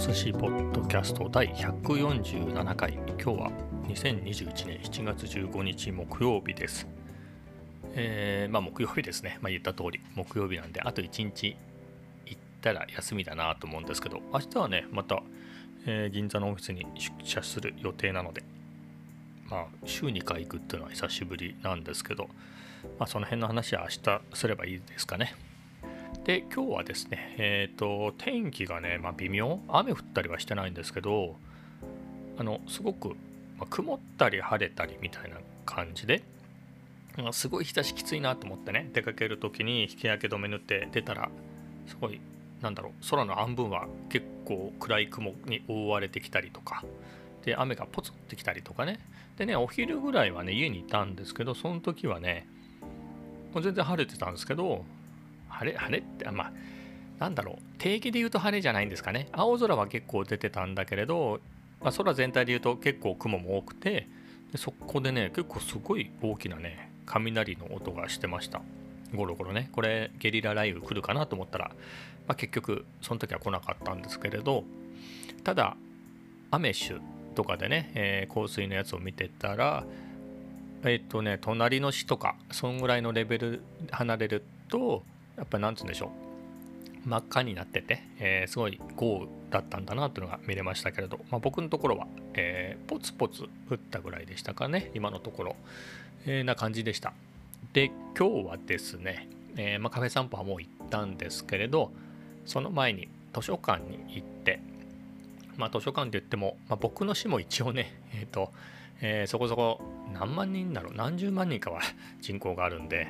寿司ポッドキャスト第147回。今日は2021年7月15日木曜日です。えー、まあ木曜日ですね。まあ言った通り。木曜日なんであと1日行ったら休みだなと思うんですけど。明日はねまた、えー、銀座のオフィスに出社する予定なので。まあ週2回行くっていうのは久しぶりなんですけど。まあその辺の話は明日すればいいですかね。で今日はですね、えーと、天気がね、まあ、微妙。雨降ったりはしてないんですけどあのすごく、まあ、曇ったり晴れたりみたいな感じで、まあ、すごい日差しきついなと思ってね出かける時に日焼け止め塗って出たらすごいなんだろう空の半分は結構暗い雲に覆われてきたりとかで雨がポツってきたりとかね。でねお昼ぐらいはね家にいたんですけどその時はねもう全然晴れてたんですけど晴れ、晴れって、まあ、なんだろう、定期で言うと晴れじゃないんですかね。青空は結構出てたんだけれど、まあ、空全体で言うと結構雲も多くて、でそこでね、結構すごい大きなね、雷の音がしてました。ゴロゴロね。これ、ゲリラ雷雨来るかなと思ったら、まあ、結局、その時は来なかったんですけれど、ただ、アメシュとかでね、えー、香水のやつを見てたら、えっ、とね、隣の市とか、そんぐらいのレベル離れると、やっぱりなんつうんでしょう。真っ赤になってて、えー、すごい豪雨だったんだなっていうのが見れましたけれど、まあ、僕のところは、えー、ポツポツ降ったぐらいでしたかね。今のところ、えー、な感じでした。で今日はですね、えまあ、カフェ散歩はもう行ったんですけれどその前に図書館に行ってまあ図書館って言っても、まあ、僕の市も一応ねえっ、とえそこそこ何万人だろう？何十万人かは 人口があるんで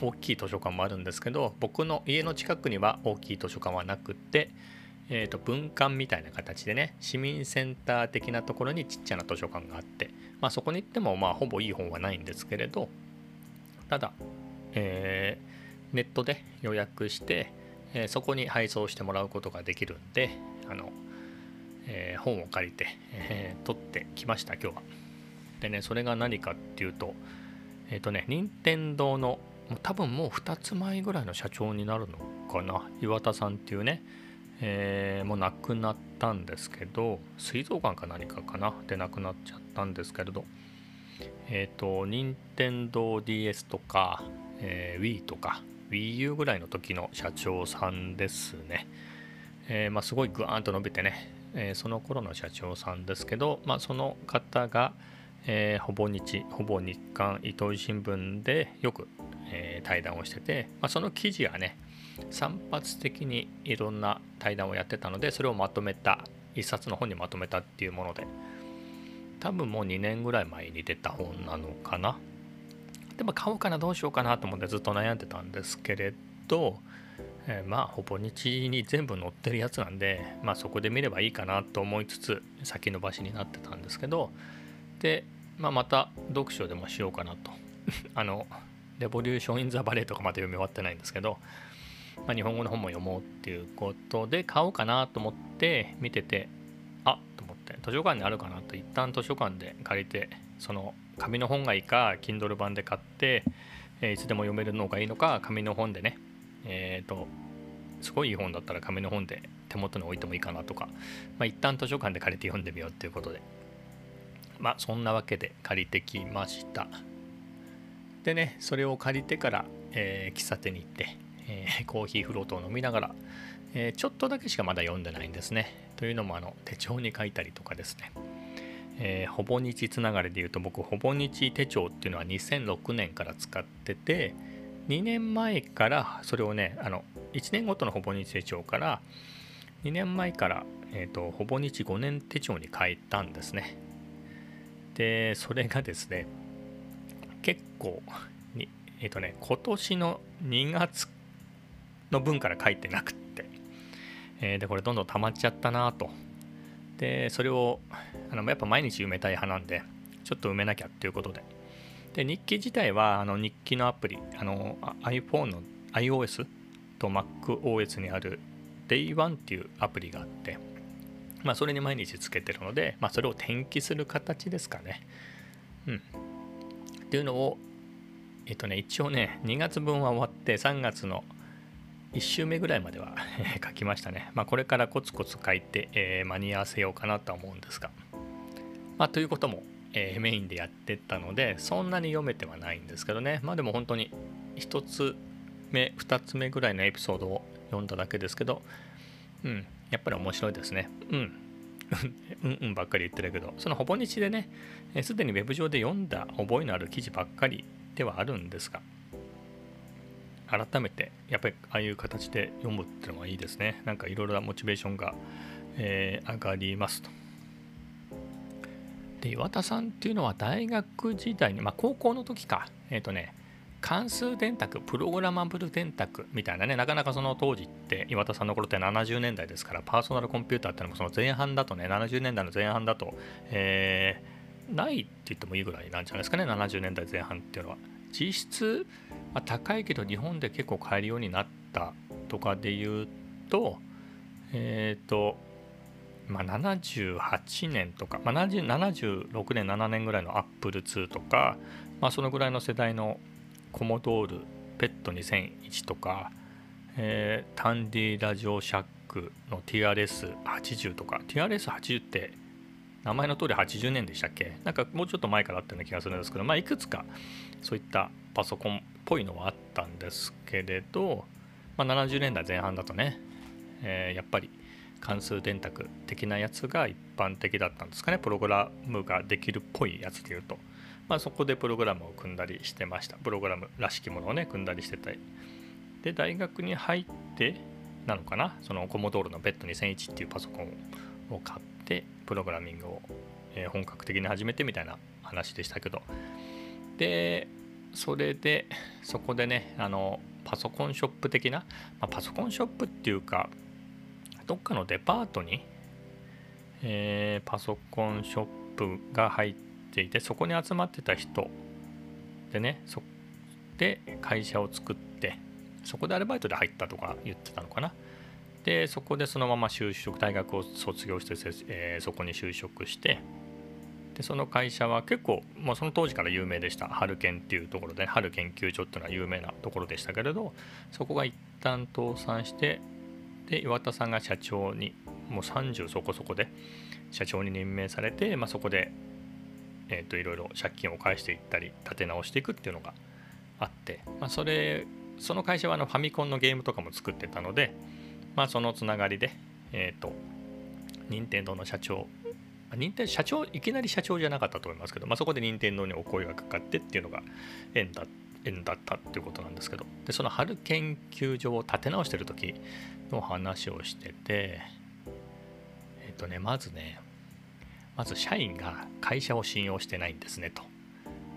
大きい図書館もあるんですけど僕の家の近くには大きい図書館はなくって、えー、と文館みたいな形でね市民センター的なところにちっちゃな図書館があって、まあ、そこに行ってもまあほぼいい本はないんですけれどただ、えー、ネットで予約して、えー、そこに配送してもらうことができるんであの、えー、本を借りて、えー、取ってきました今日は。でねそれが何かっていうとえっ、とね任天堂の多分もう2つ前ぐらいの社長になるのかな岩田さんっていうね、えー、もう亡くなったんですけど膵臓がんか何かかなで亡くなっちゃったんですけれどえっ、ー、と任天堂 d s とか、えー、Wii とか WiiU ぐらいの時の社長さんですね、えー、まあ、すごいグワーンと伸びてね、えその頃の社長さんですけど、まあ、その方が、えほぼ日ほぼ日刊糸井新聞でよくえー、対談をしてて、まあ、その記事はね散発的にいろんな対談をやってたのでそれをまとめた一冊の本にまとめたっていうもので多分もう2年ぐらい前に出た本なのかな。でも買おうかなどうしようかなと思ってずっと悩んでたんですけれど、えー、まあほぼ日に全部載ってるやつなんでまあそこで見ればいいかなと思いつつ先延ばしになってたんですけどで、まあ、また読書でもしようかなと。あのレボリューション・イン・ザ・バレーとかまで読み終わってないんですけど、まあ、日本語の本も読もうっていうことで買おうかなと思って見ててあっと思って図書館にあるかなと。一旦図書館で借りてその紙の本がいいか Kindle 版で買って、え、いつでも読めるのがいいのか紙の本でねえっ、ー、とすごいいい本だったら紙の本で手元に置いてもいいかなとか、まあ、一旦図書館で借りて読んでみようっていうことで。まあそんなわけで借りてきました。でねそれを借りてから、えー、喫茶店に行って、えー、コーヒーフロートを飲みながら、えー、ちょっとだけしかまだ読んでないんですね。というのもあの手帳に書いたりとかですね。えー、ほぼ日つながりで言うと僕ほぼ日手帳っていうのは2006年から使ってて2年前からそれをねあの1年ごとのほぼ日手帳から2年前から、えーとほぼ日5年手帳に変えたんですね。でそれがですね結構にえっ、ー、とね今年の2月の分から書いてなくって、えー、でこれどんどん溜まっちゃったなと。でそれをあのやっぱ毎日埋めたい派なんでちょっと埋めなきゃっていうことで。で日記自体はあの日記のアプリあの iPhone の iOS と MacOS にある Day1 っていうアプリがあってまあそれに毎日つけてるので、まあ、それを転記する形ですかねうんっていうのを、えっとね、一応ね、2月分は終わって、3月の1週目ぐらいまでは 書きましたね。まあ、これからコツコツ書いて、えー、間に合わせようかなとは思うんですが。まあ、ということも、えー、メインでやってったので、そんなに読めてはないんですけどね。まあでも本当に1つ目、2つ目ぐらいのエピソードを読んだだけですけど、うん、やっぱり面白いですね。うん。うんうんばっかり言ってるけど、そのほぼ日でね、す、で、にウェブ上で読んだ覚えのある記事ばっかりではあるんですが、改めてやっぱりああいう形で読むっていうのはいいですね。なんかいろいろなモチベーションが、えー、上がりますと。で、岩田さんっていうのは大学時代に、まあ高校の時か、えっ、ー、とね、関数電卓、プログラマブル電卓みたいなね、なかなかその当時って岩田さんの頃って70年代ですから、パーソナルコンピューターってのもその前半だとね、70年代の前半だと、えー、ないって言ってもいいぐらいなんじゃないですかね、70年代前半っていうのは。実質、まあ、高いけど日本で結構買えるようになったとかで言うと、えっ、ー、と、まあ、78年とか、まあ、76年、7年ぐらいのアップル2とか、まあ、そのぐらいの世代のコモドール、ペット2001とか、えー、タンディラジオシャックの TRS80 とか、TRS80 って名前の通り80年でしたっけ？なんかもうちょっと前からあったような気がするんですけど、まあ、いくつかそういったパソコンっぽいのはあったんですけれど、まあ、70年代前半だとね、えー、やっぱり関数電卓的なやつが一般的だったんですかね。プログラムができるっぽいやつでいうと、まあ、そこでプログラムを組んだりしてました。プログラムらしきものをね組んだりしてたり。で大学に入ってなのかな？そのコモドールのベッド2001っていうパソコンを買ってプログラミングを、え本格的に始めてみたいな話でしたけど。でそれでそこでねあのパソコンショップ的な、まあ、パソコンショップっていうかどっかのデパートに、えー、パソコンショップが入ってていてそこに集まってた人でねそで会社を作ってそこでアルバイトで入ったとか言ってたのかな。でそこでそのまま就職大学を卒業して、えー、そこに就職してでその会社は結構もうその当時から有名でした。春研っていうところで春研究所っていうのは有名なところでしたけれどそこが一旦倒産してで岩田さんが社長にもう30そこそこで社長に任命されて、まあ、そこで、えー、といろいろ借金を返していったり立て直していくっていうのがあって、まあ、それその会社はあのファミコンのゲームとかも作ってたので、まあ、そのつながりで、えっ、ー、と、任天堂の社長、任天社長、いきなり社長じゃなかったと思いますけど、まあ、そこで任天堂にお声がかかってっていうのが縁だ縁だったっていうことなんですけど、でその春研究所を立て直してる時の話をしてて、えっ、ー、とね、まずね、まず社員が会社を信用してないんですねと。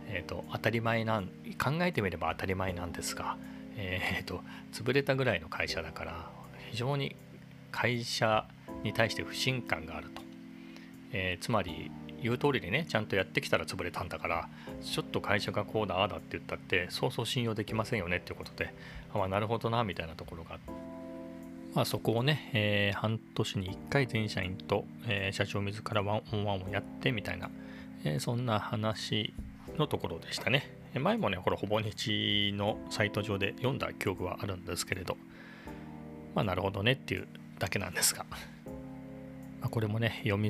え、ー、と、当たり前なん、考えてみれば当たり前なんですが、え、ー、と、潰れたぐらいの会社だから、非常に会社に対して不信感があると、えー、つまり言う通りにねちゃんとやってきたら潰れたんだからちょっと会社がこうだああだって言ったってそうそう信用できませんよねっていうことであ、まあ、なるほどなみたいなところがまあ、そこをね、えー、半年に1回全社員と、えー、社長自らワンオンワンをやってみたいな、えー、そんな話のところでしたね。前もね、これほぼ日のサイト上で読んだ記憶はあるんですけれど、まあ、なるほどねっていうだけなんですが、まあ、これもね読み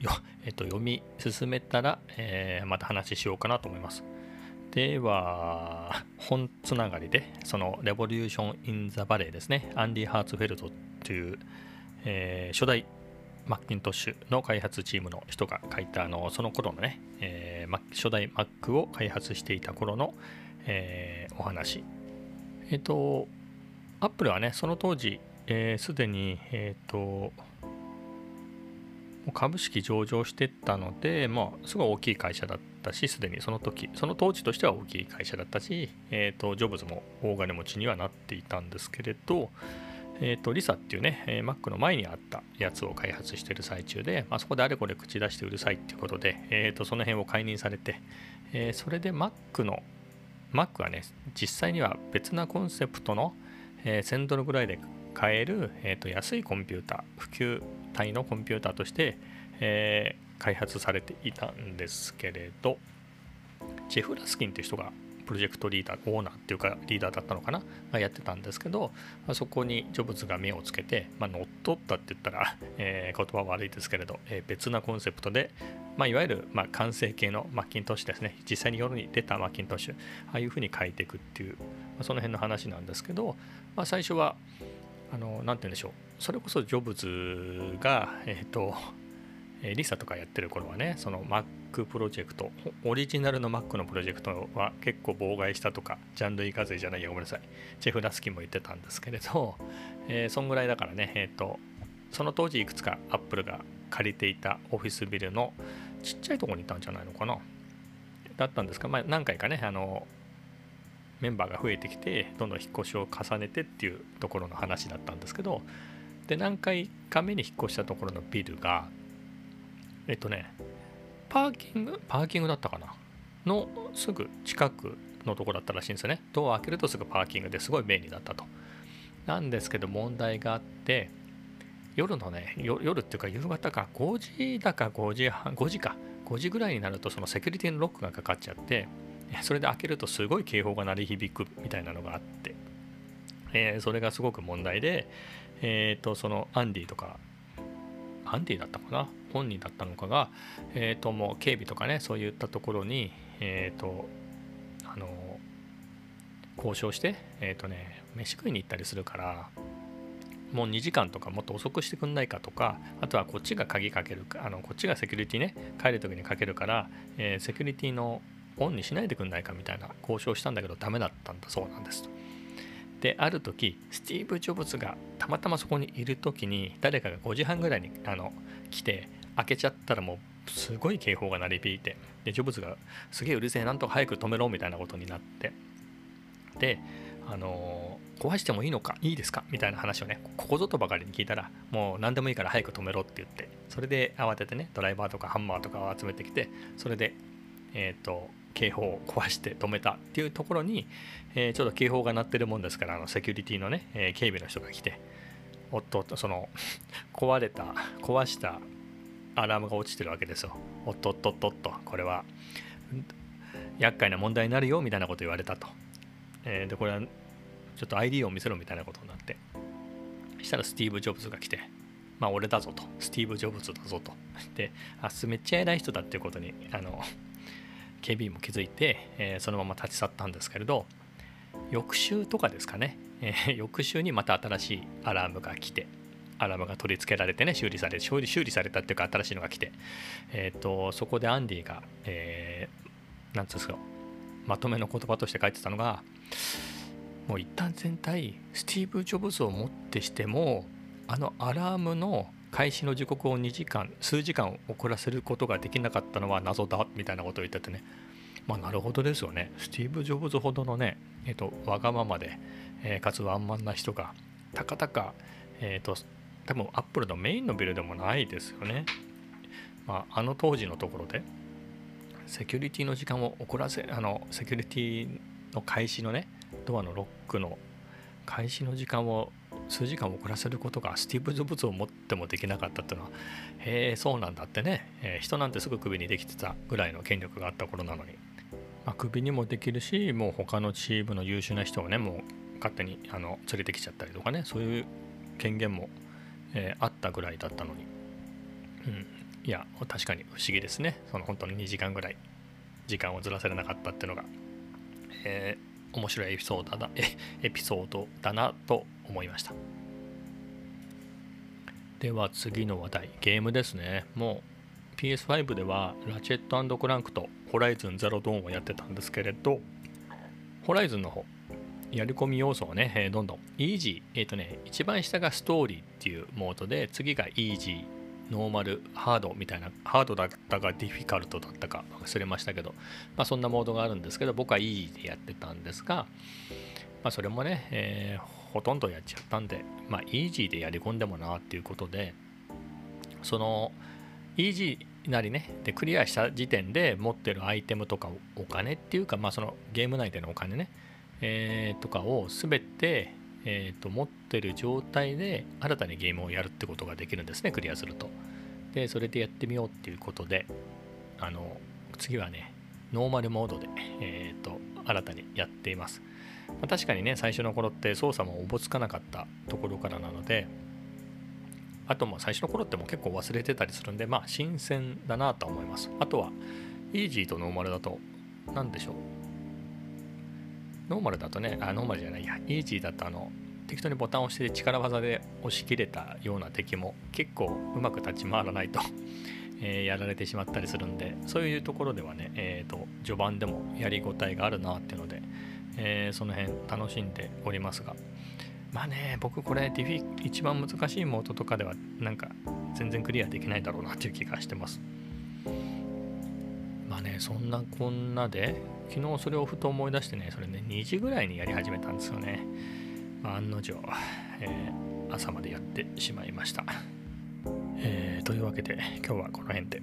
よ えっと、読み進めたら、え、また話しようかなと思います。では、本つながりで、そのレボリューション・イン・ザ・バレーですね、アンディ・ハーツフェルトという、えー、初代マッキントッシュの開発チームの人が書いたあのその頃のね、えー、初代 Mac を開発していた頃の、えー、お話。えっ、と、アップルはね、その当時、す、えー、で、に、えっ、ー、と、株式上場してったので、まあ、すごい大きい会社だったし、すでにその時、その当時としては大きい会社だったし、え、ー、と、ジョブズも大金持ちにはなっていたんですけれど、えっ、と、リサっていうね、え Mac の前にあったやつを開発してる最中で、まあ、そこであれこれ口出してうるさいっていうことで、えっ、と、その辺を解任されて、えそれで Mac の、Mac はね、実際には別なコンセプトの、えー、1000ドルぐらいで買える、えーと、安いコンピューター、普及体のコンピューターとして、えー、開発されていたんですけれど、ジェフ・ラスキンという人がプロジェクトリーダーオーナーっていうかリーダーだったのかな、ま、やってたんですけど、まあ、そこにジョブズが目をつけて、まあ、乗っ取ったって言ったら、えー、言葉悪いですけれど、えー、別なコンセプトで、まあ、いわゆる、ま、完成形のマッキントッシュですね。実際に世に出たマッキントッシュああいうふうに変えていくっていう、まあ、その辺の話なんですけど、まあ、最初はあの何て言うんでしょう。それこそジョブズがえっ、ー、とえリサとかやってる頃はねその Mac プロジェクトオリジナルの Mac のプロジェクトは結構妨害したとかジャンルイカ勢じゃないやごめんなさい。ジェフ・ラスキーも言ってたんですけれど、えー、そんぐらいだからねえっ、ー、とその当時いくつか Apple が借りていたオフィスビルのちっちゃいとこにいたんじゃないのかな。だったんですか、まあ、何回かねあのメンバーが増えてきてどんどん引っ越しを重ねてっていうところの話だったんですけどで何回か目に引っ越したところのビルがえっとねパーキング？パーキングだったかな？のすぐ近くのとこだったらしいんですよね。ドアを開けるとすぐパーキングですごい便利だったと。なんですけど問題があって夜のね夜っていうか夕方か5時だか5時半5時か5時ぐらいになるとそのセキュリティのロックがかかっちゃってそれで開けるとすごい警報が鳴り響くみたいなのがあって、えー、それがすごく問題で、えっ、ー、とそのアンディとかアンディだったかな？本人だったのかが、え、ー、ともう警備とかねそういったところにえっ、とあの交渉してえっ、とね飯食いに行ったりするからもう2時間とかもっと遅くしてくんないかとかあとはこっちが鍵かけるあのこっちがセキュリティね帰る時にかけるから、えー、セキュリティのオンにしないでくんないかみたいな交渉したんだけどダメだったんだそうなんですである時スティーブ・ジョブズがたまたまそこにいる時に誰かが5時半ぐらいにあの来て開けちゃったらもうすごい警報が鳴り響いてでジョブズがすげえうるせえなんとか早く止めろみたいなことになってであの壊してもいいのかいいですか？みたいな話をねここぞとばかりに聞いたらもう何でもいいから早く止めろって言ってそれで慌ててねドライバーとかハンマーとかを集めてきてそれでえっ、ー、と警報を壊して止めたっていうところに、えー、ちょっと警報が鳴ってるもんですからあのセキュリティのね、えー、警備の人が来ておっとっとその壊れた壊したアラームが落ちてるわけですよ。おっとっとっとっとこれは厄介な問題になるよみたいなこと言われたと、えー、でこれはちょっと ID を見せろみたいなことになってしたらスティーブ・ジョブズが来てまあ俺だぞと。スティーブ・ジョブズだぞと。であめっちゃ偉い人だっていうことにあの警備員も気づいて、え、そのまま立ち去ったんですけれど翌週とかですかね、え、翌週にまた新しいアラームが来てアラームが取り付けられてね修理され修理修理されたっていうか新しいのが来て、えーと、そこでアンディが、えー、なんつうんですかまとめの言葉として書いてたのがもう一旦全体スティーブ・ジョブズをもってしてもあのアラームの開始の時刻を2時間数時間遅らせることができなかったのは謎だみたいなことを言っててね。まあなるほどですよね。スティーブ・ジョブズほどのねえっ、とわがままで、えー、かつワンマンな人がたかたかえっ、ー、と多分アップルのメインのビルでもないですよね。まああの当時のところでセキュリティの時間を遅らせあのセキュリティの開始のねドアのロックの開始の時間を数時間遅らせることがスティーブ・ジョブズを持ってもできなかったっていうのはへえそうなんだってね、えー、人なんてすぐ首にできてたぐらいの権力があった頃なのに、まあ、首にもできるしもう他のチームの優秀な人をねもう勝手にあの連れてきちゃったりとかねそういう権限も、えー、あったぐらいだったのに、うん、いや確かに不思議ですね。その本当に2時間ぐらい時間をずらせれなかったっていうのが、えー面白いエピソードだエピソードだなと思いました。では次の話題ゲームですね。もう PS5 ではラチェットクランクとホライズンゼロドーンをやってたんですけれどホライズンの方やり込み要素をね、どんどんイージー、えっ、ー、とね、一番下がストーリーっていうモードで、次がイージー、ノーマル、ハードみたいな、ハードだったかディフィカルトだったか忘れましたけど、まあ、そんなモードがあるんですけど、僕はいいでやってたんですが、まあ、それもね、えー、ほとんどやっちゃったんで、まあ、イージーでやり込んでもなっていうことで、その、イージーなりね、で、クリアした時点で持ってるアイテムとかお金っていうか、まあ、そのゲーム内でのお金ね、えー、とかを全てえーと、持ってる状態で新たにゲームをやるってことができるんですねクリアすると。でそれでやってみようっていうことであの次はねノーマルモードで、えーと、新たにやっています、ま、確かにね最初の頃って操作もおぼつかなかったところからなのであとも最初の頃っても結構忘れてたりするんでまあ新鮮だなと思います。あとはイージーとノーマルだと何でしょう？ノーマルだとねあノーマルじゃないや。イージーだとあの適当にボタンを押して力技で押し切れたような敵も結構うまく立ち回らないと えやられてしまったりするんでそういうところではね、えーと、序盤でもやりごたえがあるなっていうので、えー、その辺楽しんでおりますがまあね僕これディフィ一番難しいモードとかではなんか全然クリアできないだろうなっていう気がしてますまあねそんなこんなで昨日それをふと思い出してねそれね2時ぐらいにやり始めたんですよねまあ、案の定、えー、朝までやってしまいました。えー、というわけで今日はこの辺で。